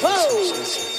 Whoa!